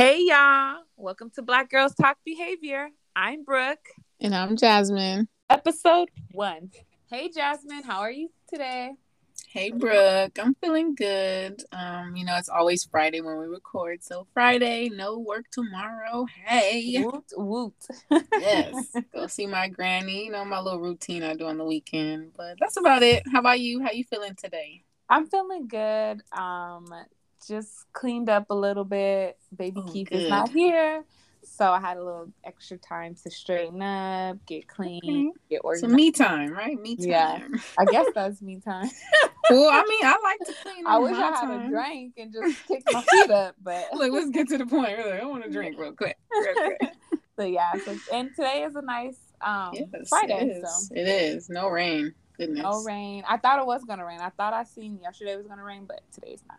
Hey y'all, welcome to Black Girls Talk Behavior. I'm Brooke. And I'm Jasmine. Episode one. Hey Jasmine, how are you today? Hey Brooke, I'm feeling good. Um, you know, it's always Friday when we record. So Friday, no work tomorrow. Hey. Woot woot. yes. Go see my granny. You know, my little routine I do on the weekend. But that's about it. How about you? How you feeling today? I'm feeling good. Um, just cleaned up a little bit. Baby Oh, Keith good. is not here. So I had a little extra time to straighten up, get clean, Okay. get So organized. me time, right? Me time. Yeah. I guess that's me time. well, I mean, I like to clean. I wish I had time. a drink and just kick my feet up, but Look, let's get to the point. Really, I want to drink real quick. Real quick. so yeah. So and today is a nice um Yes, Friday, it so. It is. No rain. Goodness. no rain. I thought it was gonna rain. I thought I seen yesterday was gonna rain, but today's not.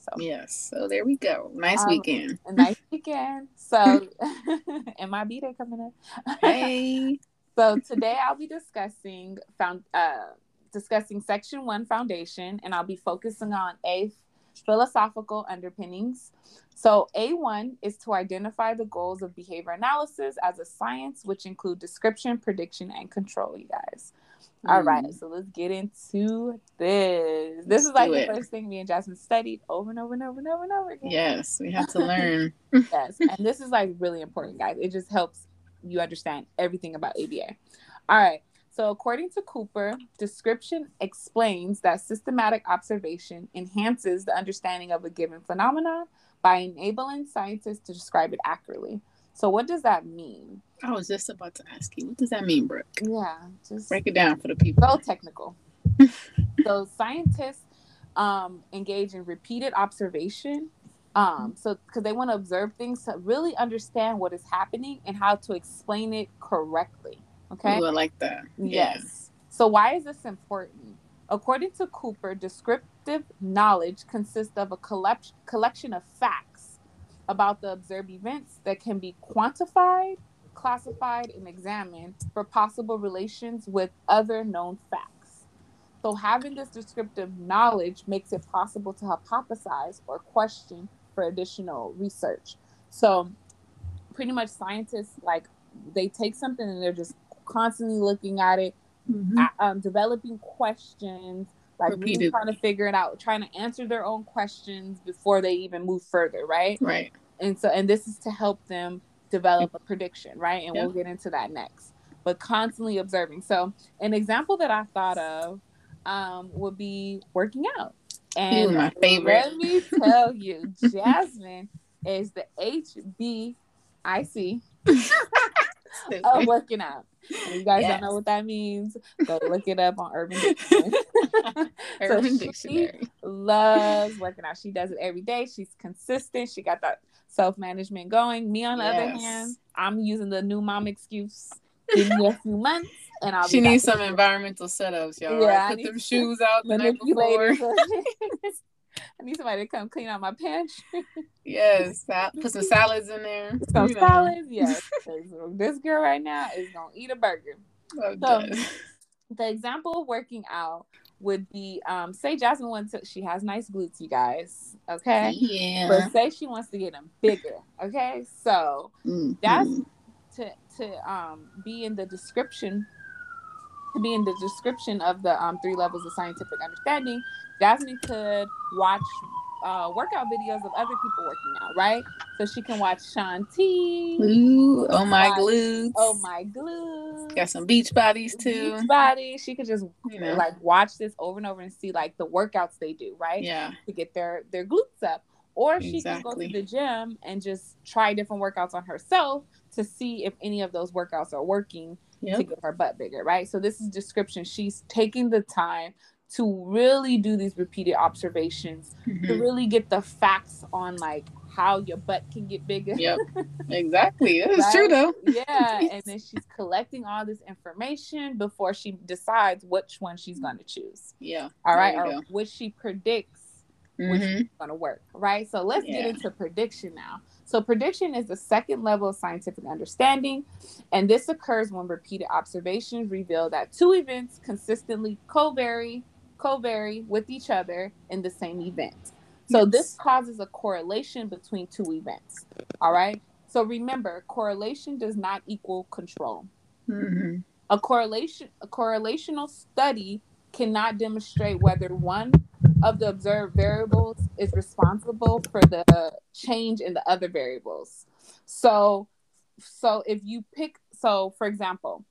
So Yes. So there we go. Nice Um, weekend. nice weekend. So and my B day coming up. Hey. So today I'll be discussing found uh discussing section one foundation and I'll be focusing on a philosophical underpinnings. So A1 is to identify the goals of behavior analysis as a science, which include description, prediction, and control, you guys. All right, Mm. so let's get into this. This Let's is like the it. first thing me and Jasmine studied over and over and over and over and over again. Yes, we have to learn. Yes, and this is like really important, guys. It just helps you understand everything about ABA. All right. So, according to Cooper, description explains that systematic observation enhances the understanding of a given phenomenon by enabling scientists to describe it accurately. So, what does that mean? I was just about to ask you, what does that mean, Brooke? Yeah, just Break it down for the people. so technical. so scientists um, engage in repeated observation. Um, so because they want to observe things to really understand what is happening and how to explain it correctly. Okay. Ooh, I like that. Yeah. Yes. So why is this important? According to Cooper, descriptive knowledge consists of a collect- collection of facts about the observed events that can be quantified, classified, and examined for possible relations with other known facts. So having this descriptive knowledge makes it possible to hypothesize or question for additional research. So pretty much scientists like they take something and they're just constantly looking at it, Mhm. a- um, developing questions, like Repeated. trying to figure it out, trying to answer their own questions before they even move further, right? Right. And so, and this is to help them develop a prediction, right? And Yeah. we'll get into that next. But constantly observing. So, an example that I thought of um, would be working out. And my favorite. let me tell you, Jasmine is the HBIC of working out. And you guys Yes. don't know what that means? Go look it up on Urban Dictionary. Urban she- Dictionary. loves working out. She does it every day. She's consistent. She got that self management going. Me, on the other hand, I'm using the new mom excuse. Give me a few months, and I'll. She needs some environmental setups, y'all. Yeah, right? Put them shoes out the night before. I need somebody to come clean out my pantry. Yes. sal- Put some salads in there. Some you know. salads, yes. This girl right now is gonna eat a burger. I'm So- the example of working out would be um say Jasmine wants to she has nice glutes, you guys. Okay. Yeah. But say she wants to get them bigger. Okay. So Mhm. that's to to um be in the description to be in the description of the um three levels of scientific understanding, Jasmine could watch uh workout videos of other people working out, right? So she can watch Shanti. Ooh, oh my glutes. Oh my glutes. Got some beach bodies too. Beach body. She could just You know. like watch this over and over and see like the workouts they do, right? Yeah. To get their their glutes up. Or she can go to the gym and just try different workouts on herself to see if any of those workouts are working to get her butt bigger, right? So this is description. She's taking the time to really do these repeated observations to Mhm. really get the facts on like how your butt can get bigger. Yep. Exactly. That is true though. Yeah, and then she's collecting all this information before she decides which one she's going to choose. Yeah. All right, or you which she predicts which Mhm. is going to work, right? So let's get into prediction now. So prediction is the second level of scientific understanding, and this occurs when repeated observations reveal that two events consistently co-vary, co-vary with each other in the same event. So this causes a correlation between two events. All right. So remember, correlation does not equal control. hmm A correlation a correlational study cannot demonstrate whether one of the observed variables is responsible for the change in the other variables. So so if you pick so for example,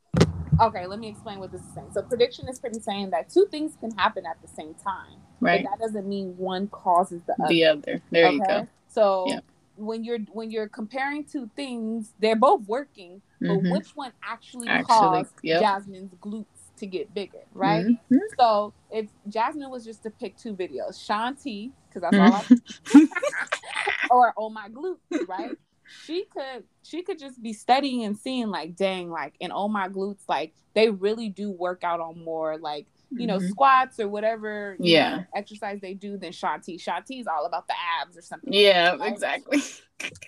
okay, let me explain what this is saying. So prediction is pretty saying that two things can happen at the same time. Right. But that doesn't mean one causes the other. The other. There you go. So Yep. when you're when you're comparing two things, they're both working, but Mhm. which one actually, Actually, caused yep. Jasmine's glutes to get bigger, right? Mhm. So if Jasmine was just to pick two videos, Shanti, because that's all I Mm-hmm. or oh my glutes, right? She could she could just be studying and seeing like, dang, like in oh my glutes, like they really do work out on more like you know Mhm. squats or whatever Yeah. know, exercise they do than Shanti. Shanti is all about the abs or something. like Yeah, that, right? exactly.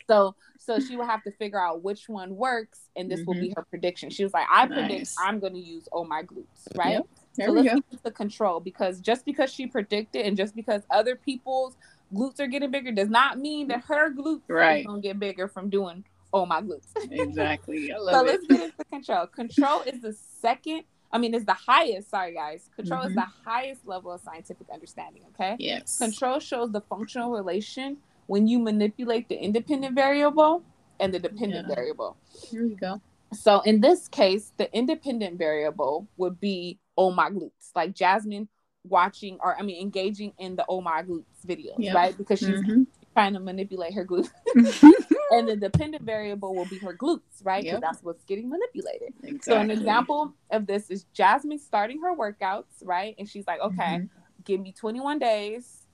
So so she will have to figure out which one works, and this will be her prediction. She was like, I predict Mm-hmm. I'm going to use oh my glutes, right? Yep. There so we let's go. use the control because just because she predicted and just because other people's glutes are getting bigger does not mean that her glutes Right. are gonna get bigger from doing oh my glutes. Exactly. I so love let's it. get into control. Control is the second, I mean, is the highest. Sorry, guys. Control is Mhm. the highest level of scientific understanding. Okay. Yes. Control shows the functional relation when you manipulate the independent variable and the dependent Yeah. variable. Here we go. So in this case, the independent variable would be oh my glutes, like Jasmine watching or I mean engaging in the oh my glutes videos, Yep. right? Because she's Mhm. trying to manipulate her glutes. and the dependent variable will be her glutes, right? Because Yep. that's what's getting manipulated. exactly. So an example of this is Jasmine starting her workouts, right? And she's like, okay, Mhm. give me 21 days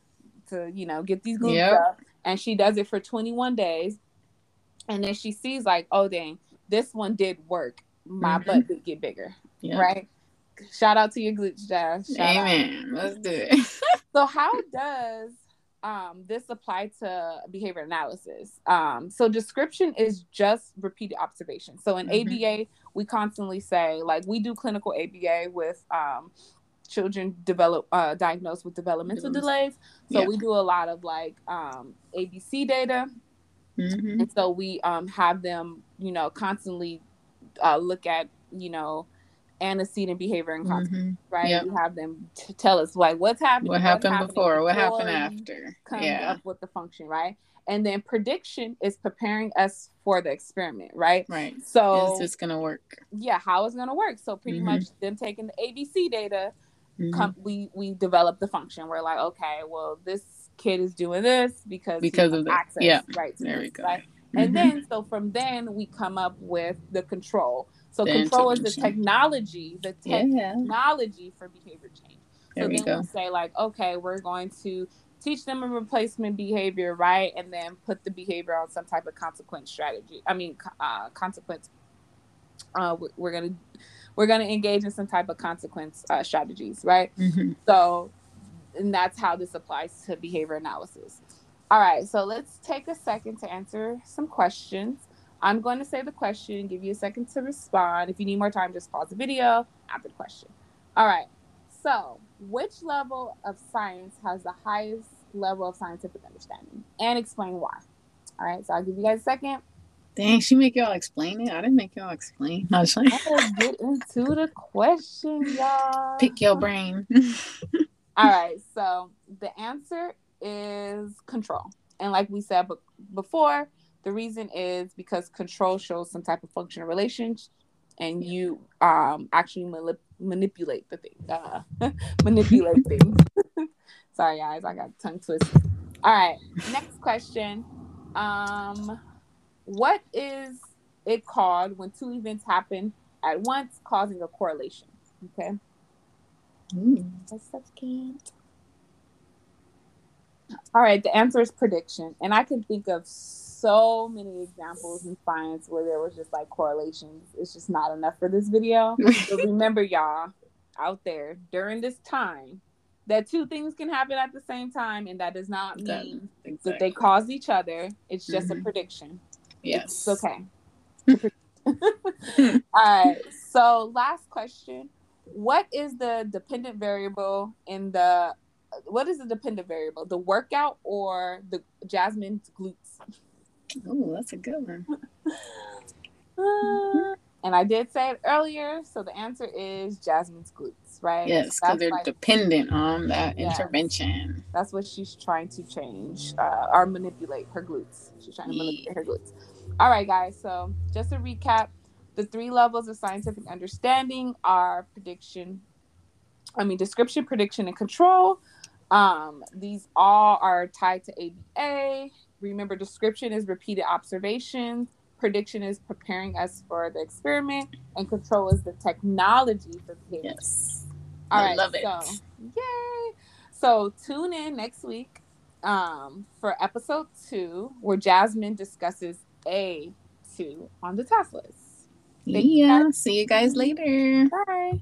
to, you know, get these glutes Yep. up. And she does it for 21 days. And then she sees like, oh dang, this one did work. My Mhm. butt did get bigger. Yep. Right? Shout out to your glutes, Jazz. Shout out. Amen. Let's do it. So how does um, this apply to behavior analysis? Um, so description is just repeated observation. So in Mhm. ABA, we constantly say like we do clinical ABA with um, children develop uh, diagnosed with developmental Development. delays. So Yeah. we do a lot of like um, ABC data, Mhm. and so we um, have them, you know, constantly uh, look at you know antecedent behavior and consequence Mhm. right? Yep. We have them t- tell us like what's happening, What happened happening before? What happened after? Yeah. up with the function, right? And then prediction is preparing us for the experiment, right? Right. So Is this gonna work? yeah, how it's gonna work. So pretty Mhm. much them taking the ABC data, Mhm. come, we we develop the function. We're like, okay, well this kid is doing this because Because of the- access, yeah. right? There this, we go. Right? And Mhm. then so from then we come up with the control. So The control is the technology, the tech yeah. technology for behavior change. There so we then go. we'll say like, okay, we're going to teach them a replacement behavior, right? And then put the behavior on some type of consequence strategy. I mean, uh, consequence. Uh, we're gonna we're gonna engage in some type of consequence uh, strategies, right? Mhm. So, and that's how this applies to behavior analysis. All right, so let's take a second to answer some questions. I'm going to say the question, give you a second to respond. If you need more time, just pause the video after the question. All right, so which level of science has the highest level of scientific understanding? And explain why. All right, so I'll give you guys a second. Dang, she make y'all explain it. I didn't make y'all explain. I was like, Let's get into the question, y'all. pick your brain. All right, so the answer is control. And like we said before, the reason is because control shows some type of functional relations and you um actually manip- manipulate the thing. Uh, manipulate things. Sorry guys, I got tongue twisted. All right, next question. Um what is it called when two events happen at once causing a correlation? Okay. Ooh. Just a second. All right, the answer is prediction. And I can think of so many examples in science where there was just like correlations. It's just not enough for this video. But remember, y'all out there during this time that two things can happen at the same time, and that does not That- mean that they cause each other. It's just a Mhm. prediction. Yes. It's okay. All right. So last question. What is the dependent variable in the what is the dependent variable? The workout or the Jasmine's glutes? Oh, that's a good one. Uh, and I did say it earlier, so the answer is Jasmine's glutes, right? Yes, because they're like, dependent on that Yes. intervention. that's what she's trying to change uh, or manipulate her glutes. She's trying to Yeah. manipulate her glutes. All right, guys. So just to recap, the three levels of scientific understanding are prediction, I mean description, prediction, and control. Um, these all are tied to ABA. Remember, description is repeated observations. Prediction is preparing us for the experiment, and control is the technology for behavior. Yes. All I right, love it. So, yay! So tune in next week um, for episode two, where Jasmine discusses A two on the task list. Thank you, Yeah. See you guys later. Bye.